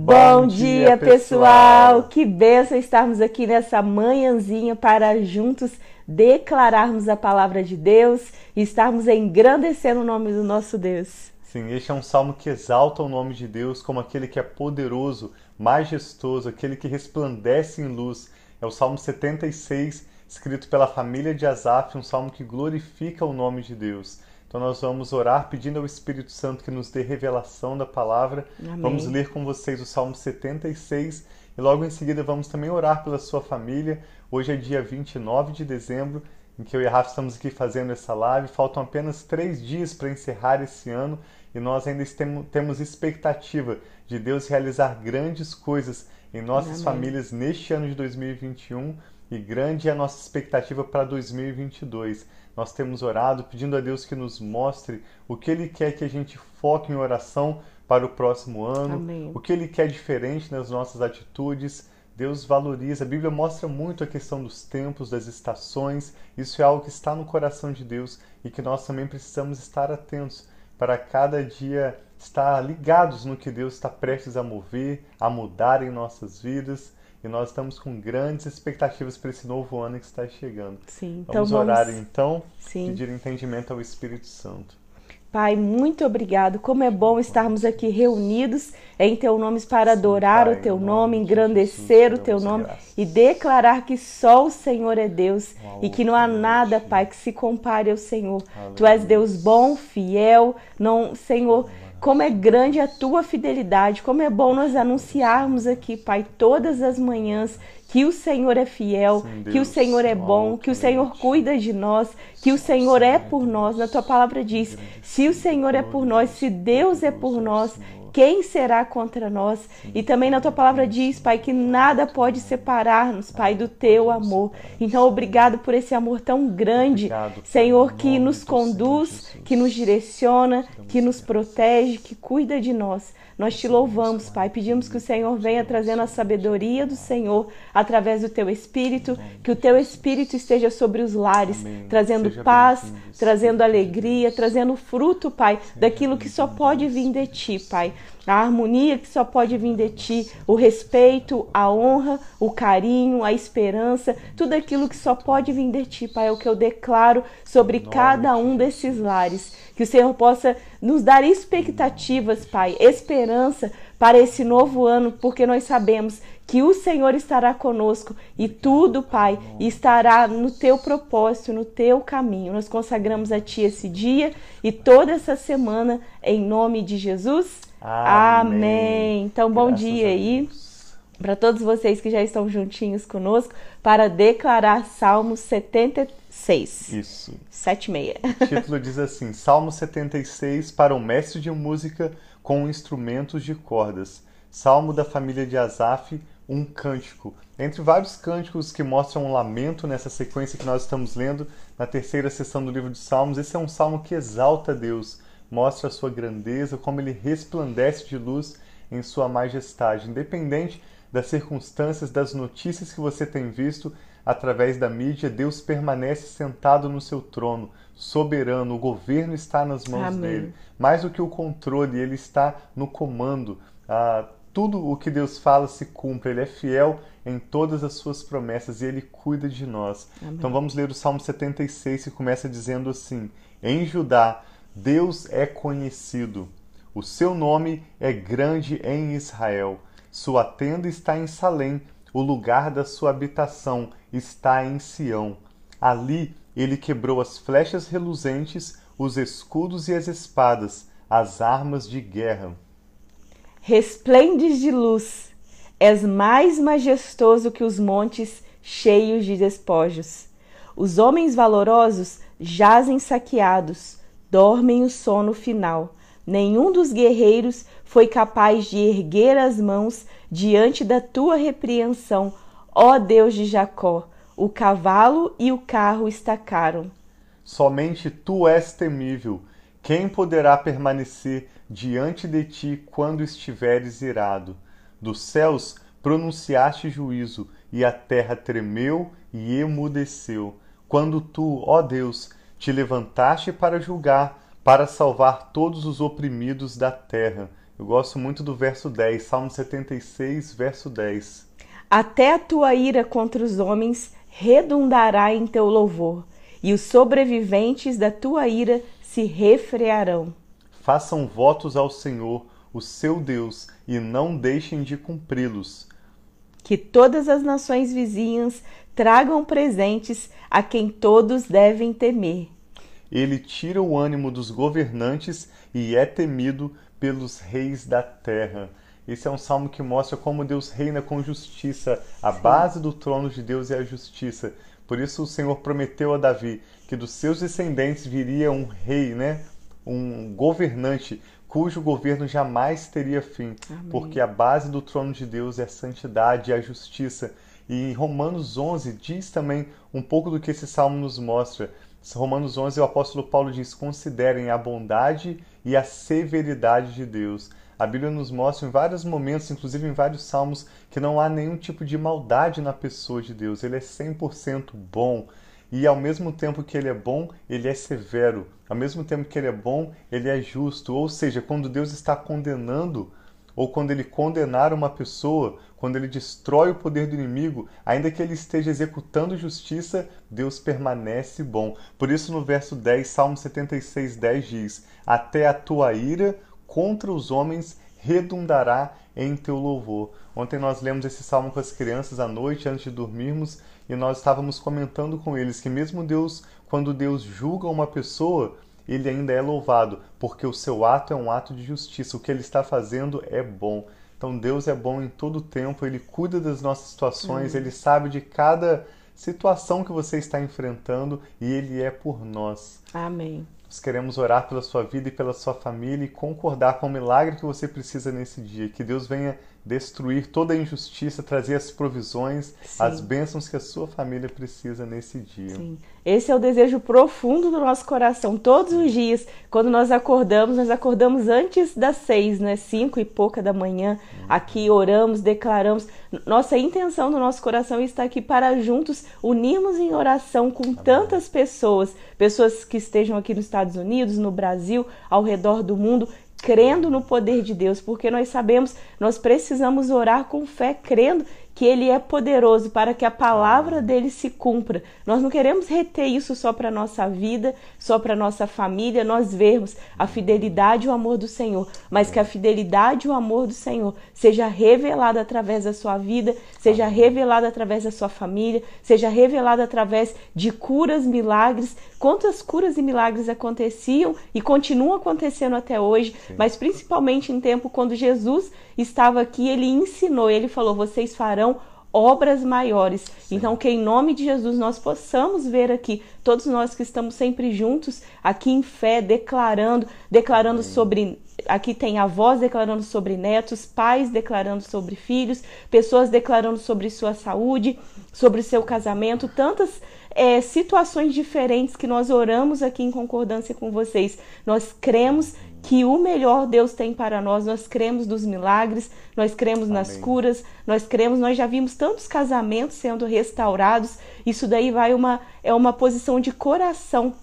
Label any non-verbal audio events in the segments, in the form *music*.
Bom, dia, pessoal! Que benção estarmos aqui nessa manhãzinha para juntos declararmos a palavra de Deus e estarmos engrandecendo o nome do nosso Deus. Sim, este é um salmo que exalta o nome de Deus como aquele que é poderoso, majestoso, aquele que resplandece em luz. É o Salmo 76, escrito pela família de Asaf, um salmo que glorifica o nome de Deus. Então nós vamos orar pedindo ao Espírito Santo que nos dê revelação da palavra. Amém. Vamos ler com vocês o Salmo 76 e logo em seguida vamos também orar pela sua família. Hoje é dia 29 de dezembro, em que eu e a Rafa estamos aqui fazendo essa live. Faltam apenas três dias para encerrar esse ano e nós ainda temos expectativa de Deus realizar grandes coisas em nossas Amém. famílias neste ano de 2021 e grande é a nossa expectativa para 2022. Nós temos orado pedindo a Deus que nos mostre o que Ele quer que a gente foque em oração para o próximo ano, Amém. o que Ele quer diferente nas nossas atitudes. Deus valoriza, a Bíblia mostra muito a questão dos tempos, das estações. Isso é algo que está no coração de Deus e que nós também precisamos estar atentos para cada dia estar ligados no que Deus está prestes a mover, a mudar em nossas vidas e nós estamos com grandes expectativas para esse novo ano que está chegando. Sim, então Vamos vamos. orar então, Sim. pedir entendimento ao Espírito Santo. Pai, muito obrigado. Como é bom estarmos aqui reunidos em teu nome para Sim, adorar Pai, o teu nome, nome de engrandecer Jesus, o teu nome graças. e declarar que só o Senhor é Deus Uma e que não há nada. Pai, que se compare ao Senhor. Aleluia. Tu és Deus bom, fiel, não, Senhor, como é grande a tua fidelidade, como é bom nós anunciarmos aqui, Pai, todas as manhãs que o Senhor é fiel, Sim, que o Deus, Senhor é bom, outra que o Senhor cuida de nós, que o Senhor é por nós. Na tua palavra diz: se o Senhor é por nós, se Deus. É por nós, quem será contra nós? E também na tua palavra diz, Pai, que nada pode separar-nos, Pai, do teu amor. Então, obrigado por esse amor tão grande, Obrigado, Senhor, que nos conduz, que nos direciona, que nos protege, que cuida de nós. Nós te louvamos, Pai. Pedimos que o Senhor venha trazendo a sabedoria do Senhor através do teu Espírito, que o teu Espírito esteja sobre os lares, Amém. trazendo Seja paz, trazendo alegria, trazendo fruto, Pai, daquilo que só pode vir de ti, Pai. A harmonia que só pode vir de ti, o respeito, a honra, o carinho, a esperança, tudo aquilo que só pode vir de ti, Pai, é o que eu declaro sobre cada um desses lares. Que o Senhor possa nos dar expectativas, Pai, esperança para esse novo ano, porque nós sabemos que o Senhor estará conosco e tudo, Pai, estará no teu propósito, no teu caminho. Nós consagramos a Ti esse dia e toda essa semana, em nome de Jesus. Amém. Então, bom Graças dia aí para todos vocês que já estão juntinhos conosco para declarar Salmo 76. Isso. 76. O título diz assim: Salmo 76 para o mestre de música com instrumentos de cordas. Salmo da família de Asaf, um cântico. Entre vários cânticos que mostram um lamento nessa sequência que nós estamos lendo na terceira sessão do livro de Salmos, esse é um salmo que exalta Deus, mostra a sua grandeza, como ele resplandece de luz em sua majestade, independente das circunstâncias, das notícias que você tem visto através da mídia, Deus permanece sentado no seu trono, soberano, o governo está nas mãos Amém. dele. Mais do que o controle, ele está no comando. Ah, tudo o que Deus fala se cumpre, ele é fiel em todas as suas promessas e ele cuida de nós. Amém. Então vamos ler o Salmo 76 que começa dizendo assim: Em Judá, Deus é conhecido. O seu nome é grande em Israel. Sua tenda está em Salém, o lugar da sua habitação está em Sião. Ali ele quebrou as flechas reluzentes, os escudos e as espadas, as armas de guerra. Resplendes de luz, és mais majestoso que os montes cheios de despojos. Os homens valorosos jazem saqueados, dormem o sono final. Nenhum dos guerreiros foi capaz de erguer as mãos diante da tua repreensão, ó Deus de Jacó. O cavalo e o carro estacaram. Somente tu és temível. Quem poderá permanecer diante de ti quando estiveres irado? Dos céus pronunciaste juízo, e a terra tremeu e emudeceu. Quando tu, ó Deus, te levantaste para julgar, para salvar todos os oprimidos da terra. Eu gosto muito do verso 10, Salmo 76, verso 10. Até a tua ira contra os homens redundará em teu louvor, e os sobreviventes da tua ira se refrearão. Façam votos ao Senhor, o seu Deus, e não deixem de cumpri-los. Que todas as nações vizinhas tragam presentes a quem todos devem temer. Ele tira o ânimo dos governantes e é temido pelos reis da terra. Esse é um salmo que mostra como Deus reina com justiça. A base do trono de Deus é a justiça. Por isso o Senhor prometeu a Davi que dos seus descendentes viria um rei, né? Um governante cujo governo jamais teria fim, Amém. porque a base do trono de Deus é a santidade e a justiça. E Romanos 11 diz também um pouco do que esse salmo nos mostra. Romanos 11, o apóstolo Paulo diz: Considerem a bondade e a severidade de Deus. A Bíblia nos mostra em vários momentos, inclusive em vários salmos, que não há nenhum tipo de maldade na pessoa de Deus. Ele é 100% bom. E ao mesmo tempo que ele é bom, ele é severo. Ao mesmo tempo que ele é bom, ele é justo. Ou seja, quando Deus está condenando, ou quando ele condenar uma pessoa, quando ele destrói o poder do inimigo, ainda que ele esteja executando justiça, Deus permanece bom. Por isso, no verso 10, Salmo 76, 10 diz: Até a tua ira contra os homens redundará em teu louvor. Ontem nós lemos esse salmo com as crianças à noite antes de dormirmos e nós estávamos comentando com eles que mesmo Deus, quando Deus julga uma pessoa, ele ainda é louvado, porque o seu ato é um ato de justiça. O que ele está fazendo é bom. Então Deus é bom em todo tempo, ele cuida das nossas situações, uhum. ele sabe de cada situação que você está enfrentando e ele é por nós. Amém. Nós queremos orar pela sua vida e pela sua família e concordar com o milagre que você precisa nesse dia. Que Deus venha destruir toda a injustiça, trazer as provisões, Sim. as bênçãos que a sua família precisa nesse dia. Sim. Esse é o desejo profundo do nosso coração. Todos os dias, quando nós acordamos, nós acordamos antes das seis, né? Cinco e pouca da manhã. Aqui oramos, declaramos. Nossa intenção do nosso coração está aqui para juntos unirmos em oração com tantas pessoas, pessoas que estejam aqui nos Estados Unidos, no Brasil, ao redor do mundo, crendo no poder de Deus, porque nós sabemos, nós precisamos orar com fé, crendo que Ele é poderoso para que a palavra dele se cumpra. Nós não queremos reter isso só para nossa vida, só para nossa família, nós vermos a fidelidade e o amor do Senhor, mas que a fidelidade e o amor do Senhor seja revelada através da sua vida, seja revelada através da sua família, seja revelada através de curas, milagres. Quantas curas e milagres aconteciam e continuam acontecendo até hoje, Sim. mas principalmente em tempo quando Jesus estava aqui, ele ensinou, ele falou: vocês farão obras maiores. Sim. Então, que em nome de Jesus nós possamos ver aqui, todos nós que estamos sempre juntos, aqui em fé, declarando, declarando sobre. Aqui tem avós declarando sobre netos, pais declarando sobre filhos, pessoas declarando sobre sua saúde, sobre seu casamento, tantas é, situações diferentes que nós oramos aqui em concordância com vocês. Nós cremos que o melhor Deus tem para nós. Nós cremos nos milagres, nós cremos Amém. nas curas, nós cremos, nós já vimos tantos casamentos sendo restaurados. Isso daí vai uma é uma posição de coração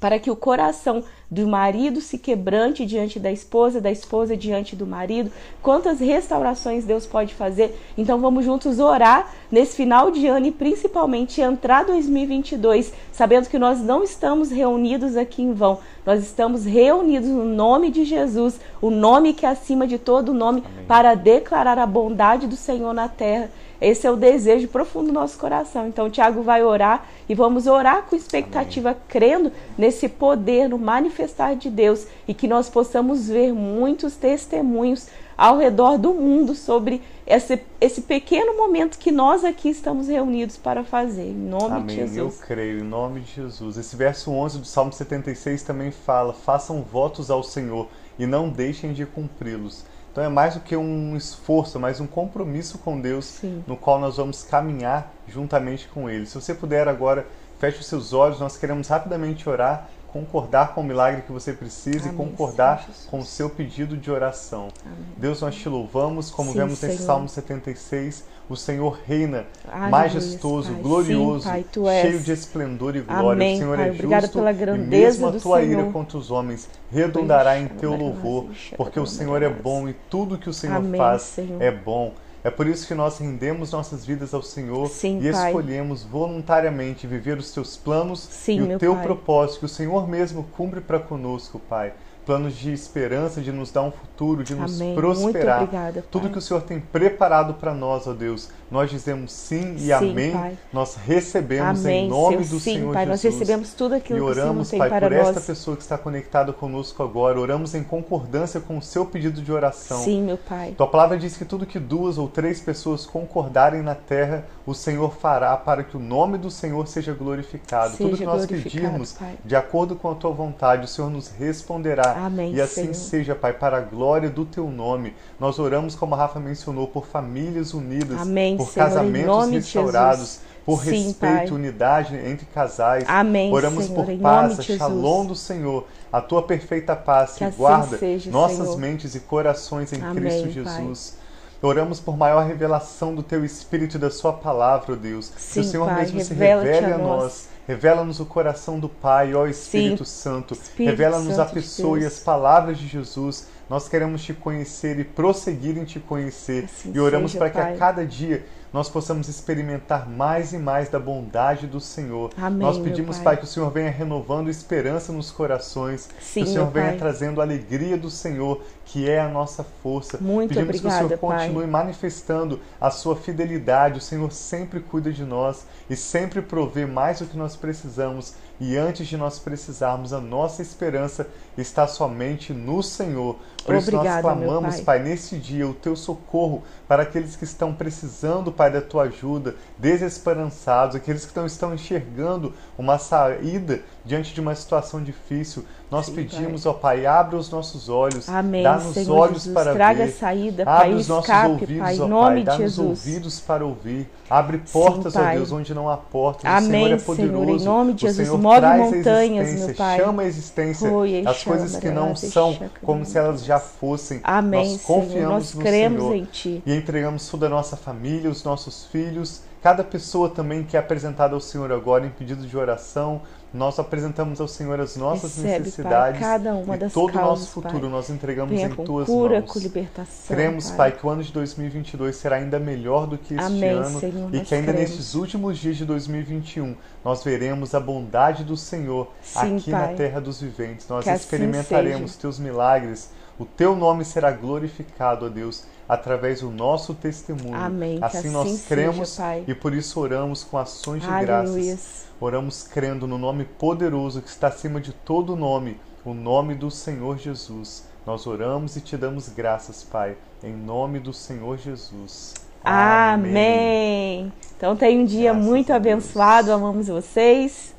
para que o coração do marido se quebrante diante da esposa, da esposa diante do marido. Quantas restaurações Deus pode fazer? Então vamos juntos orar nesse final de ano e principalmente entrar 2022, sabendo que nós não estamos reunidos aqui em vão. Nós estamos reunidos no nome de Jesus, o nome que é acima de todo nome, Amém. para declarar a bondade do Senhor na terra esse é o desejo profundo do nosso coração. Então, o Tiago vai orar e vamos orar com expectativa, Amém. crendo nesse poder, no manifestar de Deus e que nós possamos ver muitos testemunhos ao redor do mundo sobre esse, esse pequeno momento que nós aqui estamos reunidos para fazer. Em nome Amém. de Jesus. Eu creio, em nome de Jesus. Esse verso 11 do Salmo 76 também fala: façam votos ao Senhor e não deixem de cumpri-los. Então é mais do que um esforço, é mais um compromisso com Deus Sim. no qual nós vamos caminhar juntamente com Ele. Se você puder agora, feche os seus olhos, nós queremos rapidamente orar concordar com o milagre que você precisa Amém, e concordar Senhor com o seu pedido de oração. Amém. Deus, nós te louvamos, como Sim, vemos nesse. Salmo 76, o Senhor reina majestoso, glorioso, Sim, Pai, cheio de esplendor e glória. Amém, o Senhor Pai. é justo pela e grandeza mesmo a tua ira Senhor. contra os homens redundará em teu louvor, porque o Senhor é bom e tudo que o Senhor faz é bom. É por isso que nós rendemos nossas vidas ao Senhor Sim, e Pai. escolhemos voluntariamente viver os teus planos Sim, e o teu Pai. propósito que o Senhor mesmo cumpre para conosco, Pai. Planos de esperança, de nos dar um futuro, de nos Amém. prosperar. Muito obrigada. Tudo que o Senhor tem preparado para nós, ó Deus, nós dizemos sim e Sim, amém. Pai. Nós recebemos Amém, em nome do Sim, Senhor Pai, nós Jesus. recebemos tudo aquilo e que o Senhor oramos, tem Pai, para por esta nós. pessoa que está conectada conosco agora. Oramos em concordância com o seu pedido de oração. Sim, meu Pai. Tua palavra diz que tudo que duas ou três pessoas concordarem na terra, o Senhor fará para que o nome do Senhor seja glorificado. tudo Seja que nós pedirmos, Pai. de acordo com a tua vontade, o Senhor nos responderá. Amém, e assim Senhor. seja, Pai, para a glória do teu nome. Nós oramos, como a Rafa mencionou, por famílias unidas, Amém, por Senhor, casamentos restaurados. Por Sim, respeito, Pai. unidade entre casais. Amém, Oramos Senhor, por paz, shalom do Senhor, a tua perfeita paz que, Que assim guarda seja, nossas Senhor. mentes e corações em Amém, Cristo Pai. Jesus. Oramos por maior revelação do teu Espírito e da sua palavra, Deus. que Sim, o Senhor Pai, mesmo se revele a a nós. nós. Revela-nos o coração do Pai, ó Espírito Santo. Espírito Revela-nos a Santo de pessoa e as palavras de Jesus. Nós queremos te conhecer e prosseguir em te conhecer. Assim e oramos seja, para que a cada dia nós possamos experimentar mais e mais da bondade do Senhor. Amém, nós pedimos, Pai. Pai, que o Senhor venha renovando esperança nos corações. Sim, que o Senhor venha Pai. trazendo a alegria do Senhor, que é a nossa força. Muito Pedimos que o obrigada, Senhor Pai. continue manifestando a sua fidelidade. O Senhor sempre cuida de nós e sempre provê mais do que nós precisamos. E antes de nós precisarmos, a nossa esperança está somente no Senhor. Por isso nós Obrigada, meu clamamos, Pai. Pai, nesse dia, o teu socorro para aqueles que estão precisando, Pai, da tua ajuda, desesperançados, aqueles que não estão enxergando uma saída diante de uma situação difícil. Nós Sim, pedimos, ó Pai, abre os nossos olhos, dá-nos Senhor olhos Jesus. para Traga ver. saída, Abre Pai, os nossos escape, ouvidos, Pai, ó Pai, dá-nos ouvidos para ouvir. Abre portas, Sim, ó Pai. Deus, onde não há portas. Amém, o Senhor é Senhor, poderoso. em nome de Jesus. Senhor Move montanhas, existência, meu Pai. chama a existência, Oi, as coisas que não são como se elas já fossem. Amém, nós Senhor. confiamos Nós no cremos Senhor em Ti. e entregamos toda a nossa família, os nossos filhos, cada pessoa também que é apresentada ao Senhor agora em pedido de oração. Nós apresentamos ao Senhor as nossas Recebe, Pai, necessidades cada uma e das todo o nosso futuro Pai. nós entregamos Venha em com tuas cura, mãos. com libertação, Cremos, Pai, que o ano de 2022 será ainda melhor do que este Amém, ano Senhor, e que ainda cremos. nestes últimos dias de 2021 nós veremos a bondade do Senhor Sim, aqui na Pai. terra dos viventes. Nós Que assim experimentaremos seja. teus milagres. O teu nome será glorificado, ó Deus, através do nosso testemunho. Amém, Assim assim nós seja, cremos Pai. e por isso oramos com ações de Aleluia. graças. Oramos crendo no nome poderoso que está acima de todo nome, o nome do Senhor Jesus. Nós oramos e te damos graças, Pai, em nome do Senhor Jesus. Amém. Então tenha um dia Graças muito abençoado. Amamos vocês.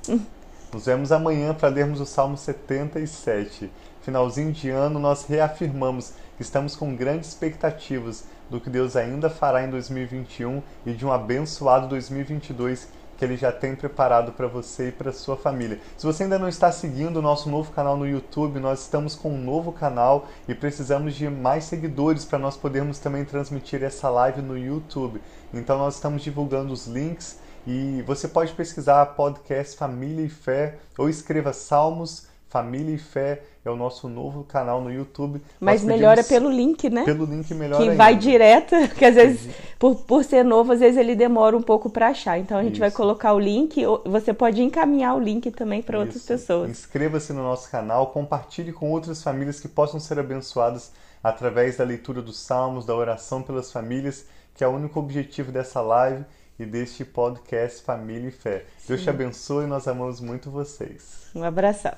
Nos vemos amanhã para lermos o Salmo 77. Finalzinho de ano, nós reafirmamos estamos com grandes expectativas do que Deus ainda fará em 2021 e de um abençoado 2022 que Ele já tem preparado para você e para sua família. Se você ainda não está seguindo o nosso novo canal no YouTube, nós estamos com um novo canal e precisamos de mais seguidores para nós podermos também transmitir essa live no YouTube. Então nós estamos divulgando os links e você pode pesquisar podcast Família e Fé ou escreva Salmos Família e Fé é o nosso novo canal no YouTube. Mas melhor é pelo link, né? pelo link melhor que ainda. vai direto, *laughs* porque às vezes, por, por ser novo, às vezes ele demora um pouco para achar. Então a gente vai Isso. colocar o link, você pode encaminhar o link também para outras pessoas. Inscreva-se no nosso canal, compartilhe com outras famílias que possam ser abençoadas através da leitura dos salmos, da oração pelas famílias, que é o único objetivo dessa live e deste podcast Família e Fé. Deus te abençoe e nós amamos muito vocês. Um abração.